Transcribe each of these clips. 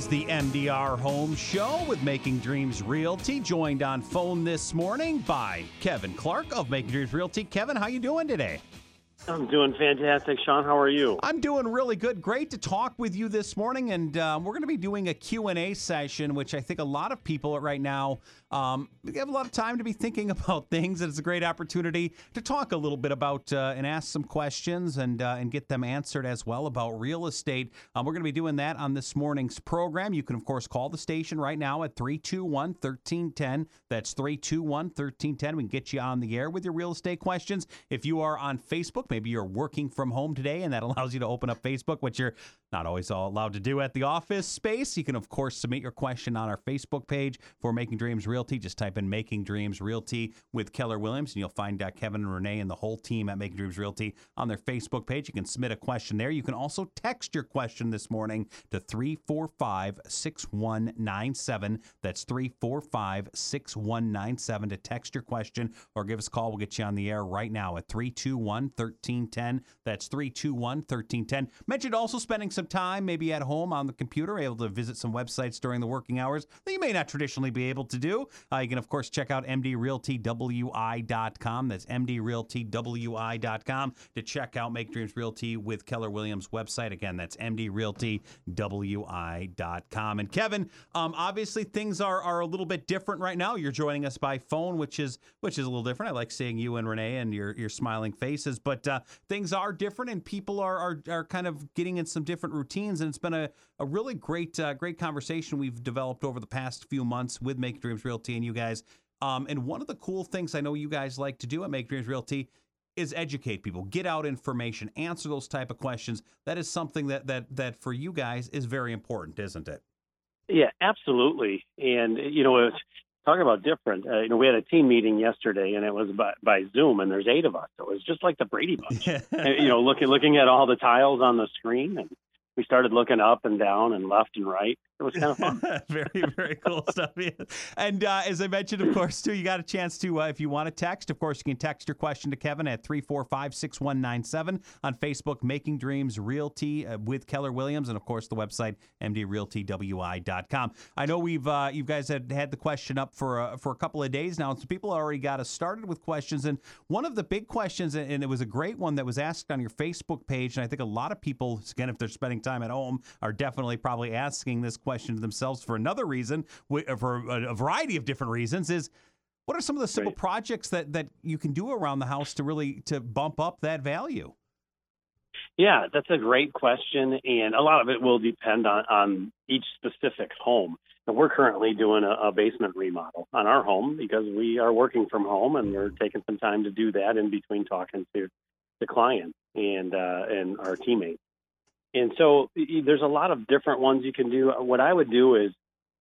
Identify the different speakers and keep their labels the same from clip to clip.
Speaker 1: is the MDR Home Show with Making Dreams Realty, joined on phone this morning by Kevin Clark of Making Dreams Realty. Kevin, how you doing today?
Speaker 2: I'm doing fantastic, Shawn. How are you?
Speaker 1: I'm doing really good. Great to talk with you this morning, and um, we're going to be doing a Q&A session, which I think a lot of people right now um, we have a lot of time to be thinking about things, and it's a great opportunity to talk a little bit about uh, and ask some questions and uh, and get them answered as well about real estate. Um, we're going to be doing that on this morning's program. You can of course call the station right now at 321-1310. That's 321-1310. We can get you on the air with your real estate questions. If you are on Facebook, maybe you're working from home today, and that allows you to open up Facebook, which you're not always allowed to do at the office space. You can, of course, submit your question on our Facebook page for Making Dreams Realty. Just type in Making Dreams Realty with Keller Williams, and you'll find uh, Kevin and Renee and the whole team at Making Dreams Realty on their Facebook page. You can submit a question there. You can also text your question this morning to 345 6197. That's 345 6197 to text your question or give us a call. We'll get you on the air right now at 321 1310. That's 321 1310. Mentioned also spending some time maybe at home on the computer, able to visit some websites during the working hours that you may not traditionally be able to do. Uh, you can, of course, check out mdrealtywi.com. That's mdrealtywi.com to check out Make Dreams Realty with Keller Williams website. Again, that's mdrealtywi.com. And Kevin, um, obviously things are, are a little bit different right now. You're joining us by phone, which is which is a little different. I like seeing you and Renee and your your smiling faces, but uh, things are different and people are, are are kind of getting in some different routines. And it's been a, a really great uh, great conversation we've developed over the past few months with Make Dreams Realty and you guys. Um, and one of the cool things I know you guys like to do at Make Dreams Realty is educate people, get out information, answer those type of questions. That is something that that that for you guys is very important, isn't it?
Speaker 2: Yeah, absolutely. And you know, it's talking about different. Uh, you know, we had a team meeting yesterday, and it was by, by Zoom, and there's eight of us. So it was just like the Brady Bunch. and, you know, looking looking at all the tiles on the screen, and we started looking up and down and left and right. It was kind of fun.
Speaker 1: very, very cool stuff. Yeah. And uh, as I mentioned, of course, too, you got a chance to, uh, if you want to text, of course, you can text your question to Kevin at 345 6197 on Facebook, Making Dreams Realty uh, with Keller Williams, and of course, the website, mdrealtywi.com. I know we've, uh, you guys had had the question up for, uh, for a couple of days now, and so people already got us started with questions. And one of the big questions, and it was a great one that was asked on your Facebook page, and I think a lot of people, again, if they're spending time at home, are definitely probably asking this question to themselves for another reason, for a variety of different reasons, is what are some of the simple
Speaker 2: Right.
Speaker 1: projects that that you can do around the house to really to bump up that value?
Speaker 2: Yeah, that's a great question, and a lot of it will depend on, on each specific home. And we're currently doing a, a basement remodel on our home because we are working from home, and we're taking some time to do that in between talking to the client and uh, and our teammates. And so there's a lot of different ones you can do. What I would do is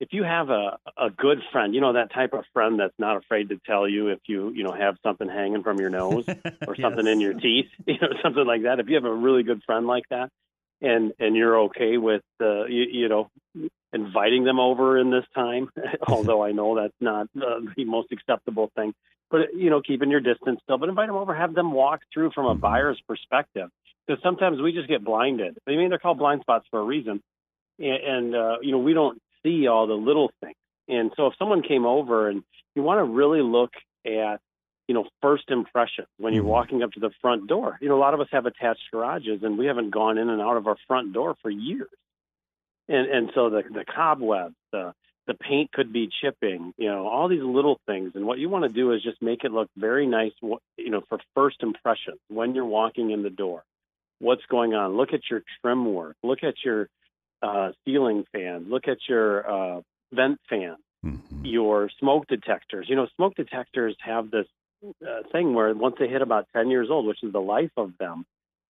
Speaker 2: if you have a, a good friend, you know, that type of friend that's not afraid to tell you if you, you know, have something hanging from your nose or something in your teeth, you know, something like that. If you have a really good friend like that and, and you're okay with, uh, you, you know, inviting them over in this time, although I know that's not uh, the most acceptable thing, but, you know, keeping your distance still, but invite them over, have them walk through from a buyer's perspective. Because sometimes we just get blinded. I mean, they're called blind spots for a reason. And, and uh, you know, we don't see all the little things. And so if someone came over and you want to really look at, you know, first impression when you're
Speaker 1: Mhm.
Speaker 2: walking up to the front door. You know, a lot of us have attached garages and we haven't gone in and out of our front door for years. And and so the the cobwebs, the the paint could be chipping, you know, all these little things. And what you want to do is just make it look very nice, you know, for first impression when you're walking in the door. What's going on? Look at your trim work. Look at your uh, ceiling fan. Look at your uh, vent fan.
Speaker 1: Mhm.
Speaker 2: Your smoke detectors. You know, smoke detectors have this uh, thing where once they hit about 10 years old, which is the life of them,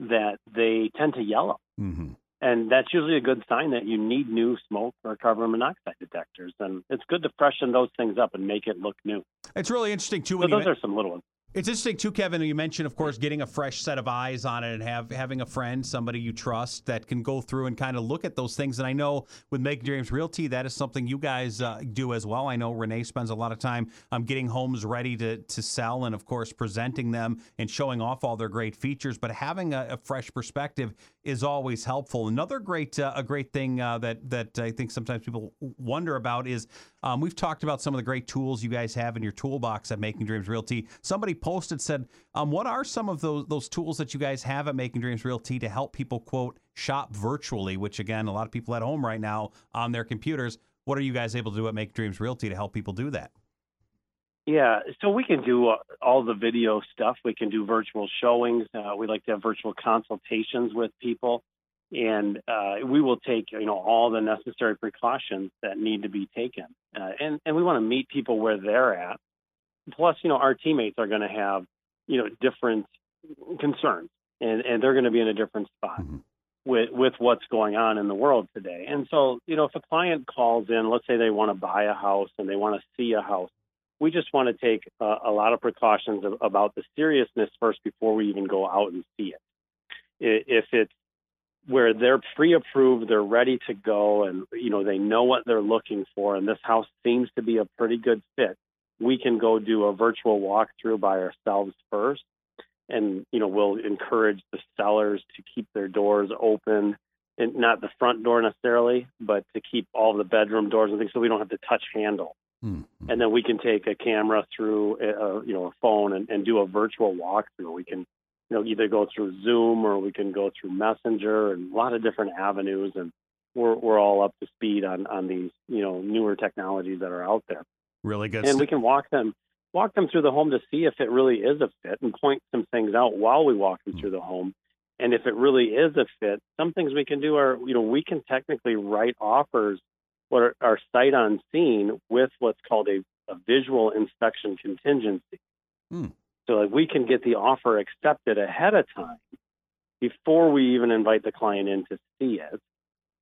Speaker 2: that they tend to yellow.
Speaker 1: Mhm.
Speaker 2: And that's usually a good sign that you need new smoke or carbon monoxide detectors. And it's good to freshen those things up and make it look new.
Speaker 1: It's really interesting too
Speaker 2: So
Speaker 1: when you
Speaker 2: those are some little ones.
Speaker 1: It's interesting too, Kevin. You mentioned, of course, getting a fresh set of eyes on it and have having a friend, somebody you trust, that can go through and kind of look at those things. And I know with Making Dreams Realty, that is something you guys uh, do as well. I know Renee spends a lot of time um, getting homes ready to to sell, and of course, presenting them and showing off all their great features. But having a, a fresh perspective is always helpful. Another great uh, a great thing uh, that that I think sometimes people wonder about is um, we've talked about some of the great tools you guys have in your toolbox at Making Dreams Realty. Somebody posted said, um, "What are some of those those tools that you guys have at Making Dreams Realty to help people quote shop virtually?" Which again, a lot of people at home right now on their computers. What are you guys able to do at Making Dreams Realty to help people do that?
Speaker 2: Yeah, so we can do uh, all the video stuff. We can do virtual showings. Uh, we like to have virtual consultations with people, and uh, we will take you know all the necessary precautions that need to be taken. Uh, and and we want to meet people where they're at. Plus, you know, our teammates are going to have you know different concerns, and and they're going to be in a different spot.
Speaker 1: Mm-hmm.
Speaker 2: With, with what's going on in the world today. And so, you know, if a client calls in, let's say they want to buy a house and they want to see a house, we just want to take uh, a lot of precautions of, about the seriousness first before we even go out and see it. If it's where they're pre-approved, they're ready to go, and you know they know what they're looking for, and this house seems to be a pretty good fit, we can go do a virtual walkthrough by ourselves first, and you know we'll encourage the sellers to keep their doors open, and not the front door necessarily, but to keep all the bedroom doors and things, so we don't have to touch handle. Mm-hmm. And then we can take a camera through, a, you know, a phone and, and do a virtual walkthrough. We can, you know, either go through Zoom or we can go through Messenger and a lot of different avenues. And we're we're all up to speed on on these, you know, newer technologies that are out there.
Speaker 1: Really good.
Speaker 2: And we can walk them walk them through the home to see if it really is a fit and point some things out while we walk them mm-hmm. through the home. And if it really is a fit, some things we can do are, you know, we can technically write offers what are, sight unseen with what's called a, a visual inspection contingency. Hmm. So like we can get the offer accepted ahead of time before we even invite the client in to see it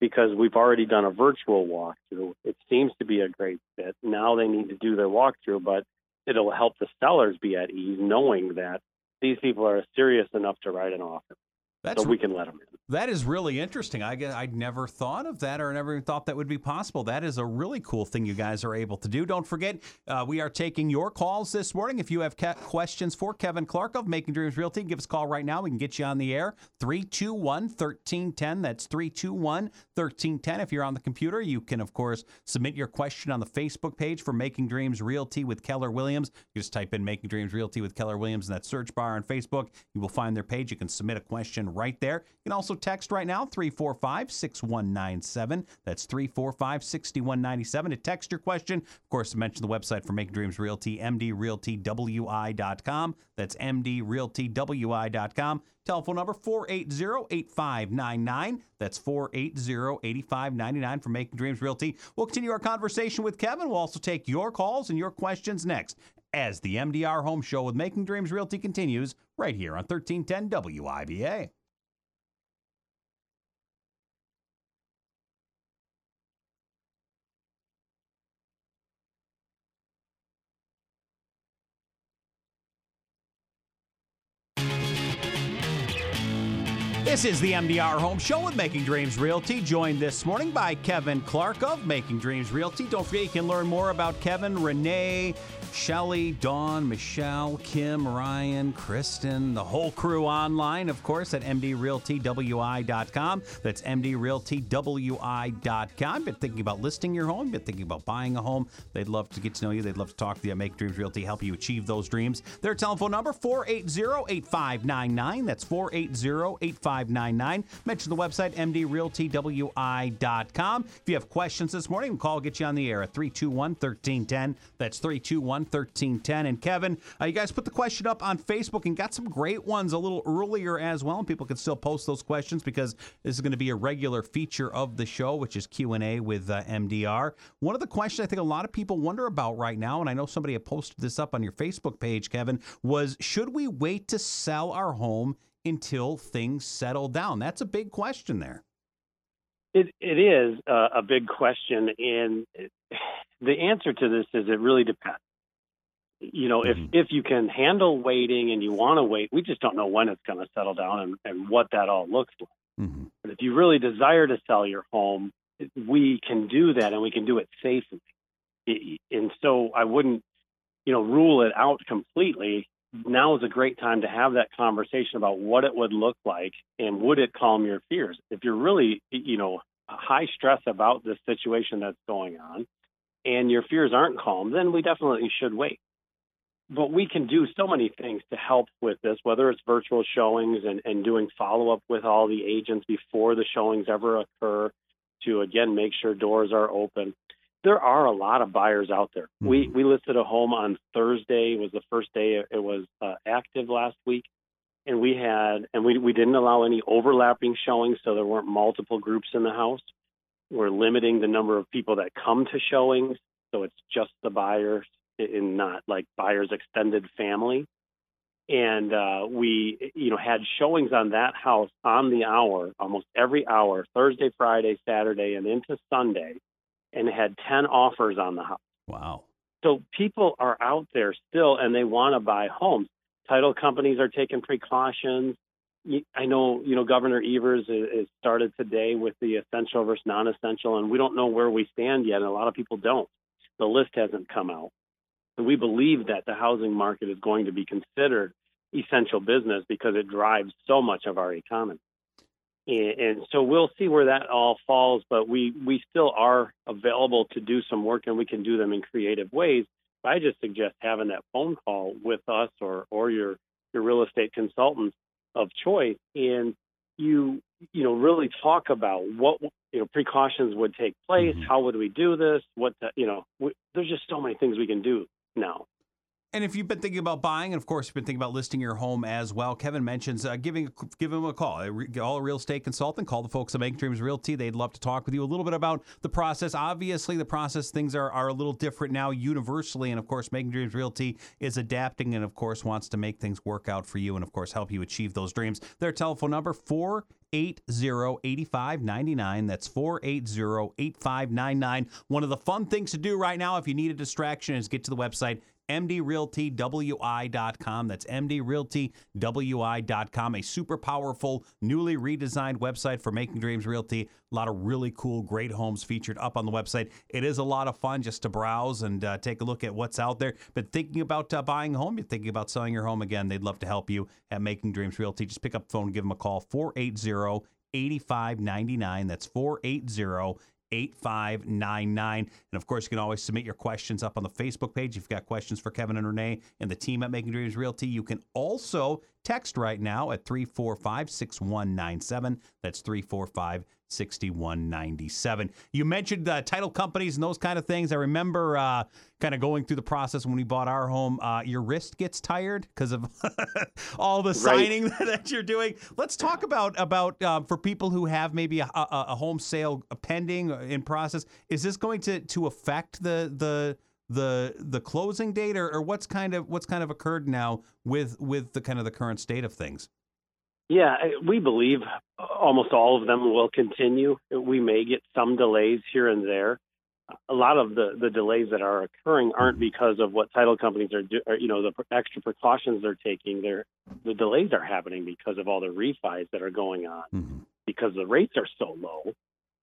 Speaker 2: because we've already done a virtual walkthrough. It seems to be a great fit. Now they need to do their walkthrough, but it'll help the sellers be at ease knowing that these people are serious enough to write an offer. That's, so we can let them in.
Speaker 1: That is really interesting. I guess I'd never thought of that or never thought that would be possible. That is a really cool thing you guys are able to do. Don't forget, uh, we are taking your calls this morning. If you have questions for Kevin Clark of Making Dreams Realty, give us a call right now. We can get you on the air. 321 1310. That's 321 1310. If you're on the computer, you can, of course, submit your question on the Facebook page for Making Dreams Realty with Keller Williams. You just type in Making Dreams Realty with Keller Williams in that search bar on Facebook. You will find their page. You can submit a question right there. You can also text right now 345 6197. That's 345 6197 to text your question. Of course, mention the website for Making Dreams Realty, mdrealtywi.com. That's mdrealtywi.com. Telephone number 480-8599. That's 480-8599 for Making Dreams Realty. We'll continue our conversation with Kevin. We'll also take your calls and your questions next as the MDR Home Show with Making Dreams Realty continues right here on 1310 WIBA. This is the MDR Home Show with Making Dreams Realty, joined this morning by Kevin Clark of Making Dreams Realty. Don't forget you can learn more about Kevin, Renee, Shelly, Dawn, Michelle, Kim, Ryan, Kristen, the whole crew online, of course, at mdrealtywi.com. That's mdrealtywi.com. Been thinking about listing your home, been thinking about buying a home. They'd love to get to know you. They'd love to talk to you. Make Dreams Realty help you achieve those dreams. Their telephone number 480-8599. That's 480-8599. Mention the website mdrealtywi.com. If you have questions this morning, call get you on the air at 321 1310. That's 321 1310. And Kevin, uh, you guys put the question up on Facebook and got some great ones a little earlier as well. And people can still post those questions because this is going to be a regular feature of the show, which is Q&A with uh, MDR. One of the questions I think a lot of people wonder about right now, and I know somebody had posted this up on your Facebook page, Kevin, was should we wait to sell our home until things settle down? That's a big question there.
Speaker 2: It it is uh, a big question, and the answer to this is it really depends You know, if if you can handle waiting and you want to wait, we just don't know when it's going to settle down and, and what that all looks like.
Speaker 1: hmm
Speaker 2: But if you really desire to sell your home, we can do that and we can do it safely. I- And so I wouldn't, you know, rule it out completely. Now is a great time to have that conversation about what it would look like and would it calm your fears. If you're really, you know, high stress about this situation that's going on and your fears aren't calm, then we definitely should wait. But we can do so many things to help with this, whether it's virtual showings and, and doing follow up with all the agents before the showings ever occur to again make sure doors are open. There are a lot of buyers out there. We
Speaker 1: Mhm.
Speaker 2: we listed a home on Thursday was the first day it was uh, active last week, and we had and we we didn't allow any overlapping showings, so there weren't multiple groups in the house. We're limiting the number of people that come to showings, so it's just the buyers and not like buyers extended family. And uh, we, you know, had showings on that house on the hour, almost every hour, Thursday, Friday, Saturday, and into Sunday, and had ten offers on the house.
Speaker 1: Wow.
Speaker 2: So people are out there still, and they want to buy homes. Title companies are taking precautions. I know, you know, Governor Evers is started today with the essential versus non-essential, and we don't know where we stand yet, and a lot of people don't. The list hasn't come out. And we believe that the housing market is going to be considered essential business because it drives so much of our economy. And, and so we'll see where that all falls, but we, we still are available to do some work and we can do them in creative ways. I just suggest having that phone call with us or, or your, your real estate consultant of choice and you, you know, really talk about what, you know, precautions would take place.
Speaker 1: Mhm.
Speaker 2: How would we do this? What, the, you know, we, there's just so many things we can do now.
Speaker 1: And if you've been thinking about buying, and of course you've been thinking about listing your home as well, Kevin mentions uh, giving give him a call. All a real estate consultant. Call the folks at Make Dreams Realty. They'd love to talk with you a little bit about the process. Obviously, the process things are, are a little different now universally, and of course, Making Dreams Realty is adapting and of course wants to make things work out for you and of course help you achieve those dreams. Their telephone number four. 8599 That's 480-8599. One of the fun things to do right now if you need a distraction is get to the website mdrealtywi.com. That's mdrealtywi.com, a super powerful, newly redesigned website for Making Dreams Realty. A lot of really cool, great homes featured up on the website. It is a lot of fun just to browse and uh, take a look at what's out there. But thinking about uh, buying a home, you're thinking about selling your home again, they'd love to help you at Making Dreams Realty. Just pick up the phone, give them a call, 480 8599. That's 480 8599. And of course, you can always submit your questions up on the Facebook page. If you've got questions for Kevin and Renee and the team at Making Dreams Realty, you can also text right now at 345 6197. That's 345 6197. You mentioned uh, title companies and those kind of things. I remember uh, kind of going through the process when we bought our home. Uh, your wrist gets tired because of all the signing that you're doing. Let's talk about about uh, for people who have maybe a, a, a home sale pending in process. Is this going to to affect the the the the closing date or, or what's kind of what's kind of occurred now with with the kind of the current state of things?
Speaker 2: Yeah, we believe almost all of them will continue. We may get some delays here and there. A lot of the, the delays that are occurring aren't because of what title companies are, do, or, you know, the extra precautions they're taking. They're, the delays are happening because of all the refis that are going on
Speaker 1: Mhm.
Speaker 2: because the rates are so low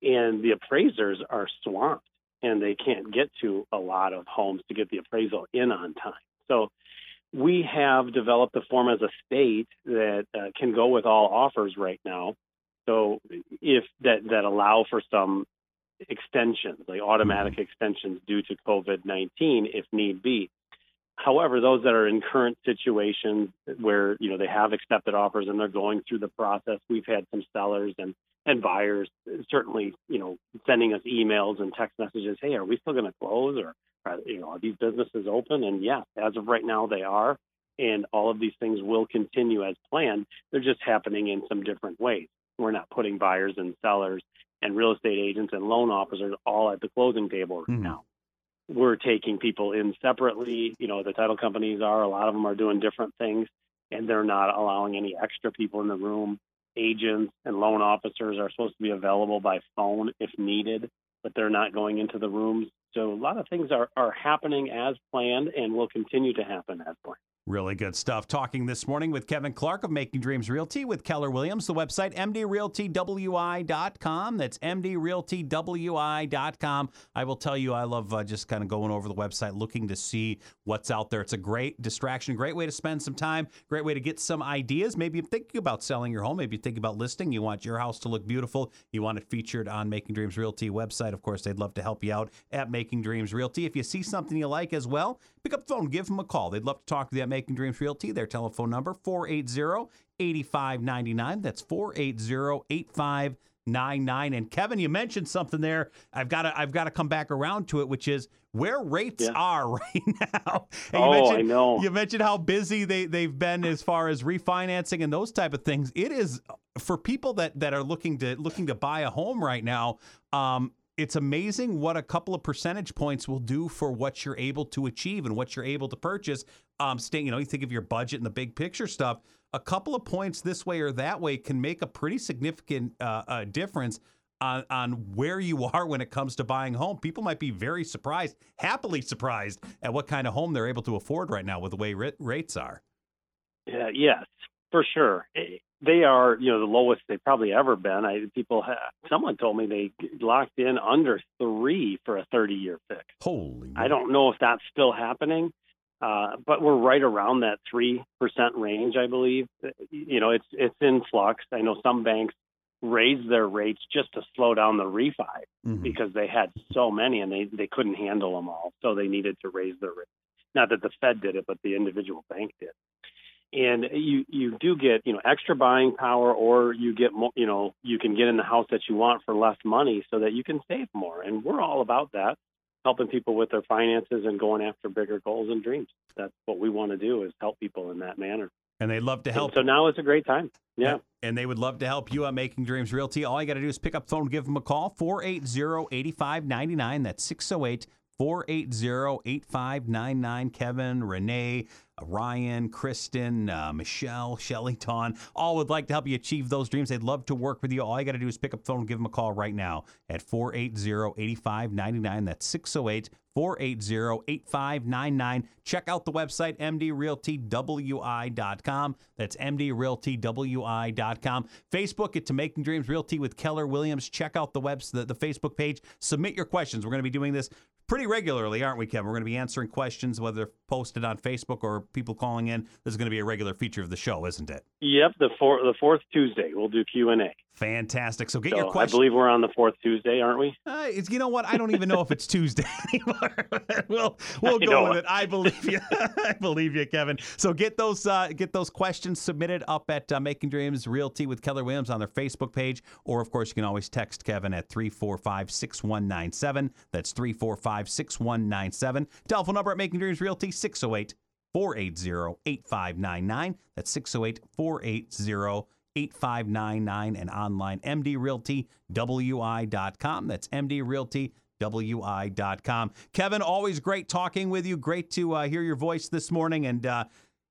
Speaker 2: and the appraisers are swamped and they can't get to a lot of homes to get the appraisal in on time. So we have developed a form as a state that uh, can go with all offers right now. So if that that allow for some extensions, like automatic extensions due to COVID nineteen, if need be. However, those that are in current situations where you know they have accepted offers and they're going through the process, we've had some sellers and and buyers certainly you know sending us emails and text messages. Hey, are we still going to close or are, you know are these businesses open? And yes, as of right now, they are. And all of these things will continue as planned. They're just happening in some different ways. We're not putting buyers and sellers and real estate agents and loan officers all at the closing table right
Speaker 1: Mhm.
Speaker 2: now we're taking people in separately. You know, the title companies are, a lot of them are doing different things, and they're not allowing any extra people in the room. Agents and loan officers are supposed to be available by phone if needed. but they're not going into the rooms. So a lot of things are, are happening as planned and will continue to happen as planned.
Speaker 1: Really good stuff. Talking this morning with Kevin Clark of Making Dreams Realty with Keller Williams. The website, mdrealtywi.com. That's mdrealtywi.com. I will tell you, I love uh, just kind of going over the website, looking to see what's out there. It's a great distraction, great way to spend some time, great way to get some ideas. Maybe you're thinking about selling your home, maybe you're thinking about listing. You want your house to look beautiful. You want it featured on Making Dreams Realty website. Of course, they'd love to help you out at Making Dreams Realty. If you see something you like as well, pick up the phone, give them a call. They'd love to talk to you at Making Dreams Realty. Their telephone number 480 8599. That's 480 8599. And Kevin, you mentioned something there. I've got to I've got to come back around to it, which is where rates
Speaker 2: Yeah.
Speaker 1: are right now. And you
Speaker 2: Oh, I
Speaker 1: mentioned,
Speaker 2: know.
Speaker 1: You mentioned how busy they they've been as far as refinancing and those type of things. It is for people that that are looking to looking to buy a home right now. Um, it's amazing what a couple of percentage points will do for what you're able to achieve and what you're able to purchase. Um, stay, you know, you think of your budget and the big picture stuff. A couple of points this way or that way can make a pretty significant uh, uh, difference on, on where you are when it comes to buying home. People might be very surprised, happily surprised at what kind of home they're able to afford right now with the way ra- rates are.
Speaker 2: Yeah, yes, for sure. They are, you know, the lowest they've probably ever been. I people, ha- someone told me they locked in under three for a 30-year fix.
Speaker 1: Holy,
Speaker 2: I don't know if that's still happening, uh, but we're right around that three percent range, I believe. You know, it's it's in flux. I know some banks raised their rates just to slow down the refi
Speaker 1: Mhm.
Speaker 2: because they had so many and they they couldn't handle them all, so they needed to raise their rates. Not that the Fed did it, but the individual bank did. And you you do get you know extra buying power, or you get more you know you can get in the house that you want for less money, so that you can save more. And we're all about that, helping people with their finances and going after bigger goals and dreams. That's what we want to do is help people in that manner.
Speaker 1: and they'd love to
Speaker 2: And
Speaker 1: help.
Speaker 2: so now is a great time. Yeah.
Speaker 1: And they would love to help you at Making Dreams Realty. All you got to do is pick up the phone, give them a call, 480 8599. That's 608 480 8599. Kevin, Renee, Ryan, Kristen, uh, Michelle, Shelly, Dawn, all would like to help you achieve those dreams. They'd love to work with you. All you got to do is pick up the phone, and give them a call right now at 480 8599. That's 608 480 8599. Check out the website, mdrealtywi.com. That's mdrealtywi.com. Facebook, get to Making Dreams Realty with Keller Williams. Check out the webs, the, the Facebook page. Submit your questions. We're going to be doing this pretty regularly, aren't we, Kevin? We're going to be answering questions, whether posted on Facebook or people calling in. This is going to be a regular feature of the show, isn't it?
Speaker 2: Yep. The four, the fourth Tuesday we'll do Q and A.
Speaker 1: Fantastic. So get
Speaker 2: So
Speaker 1: your
Speaker 2: I believe we're on the fourth Tuesday, aren't we?
Speaker 1: Uh, it's, you know what? I don't even know if it's Tuesday anymore. we'll we'll
Speaker 2: I
Speaker 1: go with
Speaker 2: it.
Speaker 1: it. I believe you. I believe you, Kevin. So get those uh, get those questions submitted up at uh, Making Dreams Realty with Keller Williams on their Facebook page, or of course you can always text Kevin at 345-6197. That's 345-6197. Telephone number at Making Dreams Realty 608 480 8599. That's 608 480 8599 and online mdrealtywi.com. That's mdrealtywi.com. Kevin, always great talking with you. Great to uh, hear your voice this morning and uh,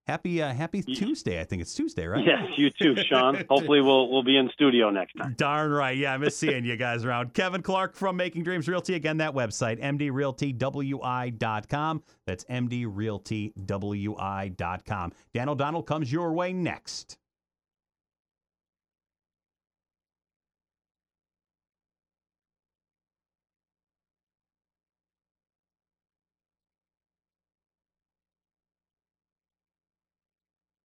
Speaker 1: happy uh, happy Tuesday. I think it's Tuesday, right?
Speaker 2: Yes, you too, Shawn. Hopefully we'll we'll be in studio next time.
Speaker 1: Darn right. Yeah, I miss seeing you guys around. Kevin Clark from Making Dreams Realty. Again, that website, mdrealtywi.com. That's mdrealtywi.com. Dan O'Donnell comes your way next.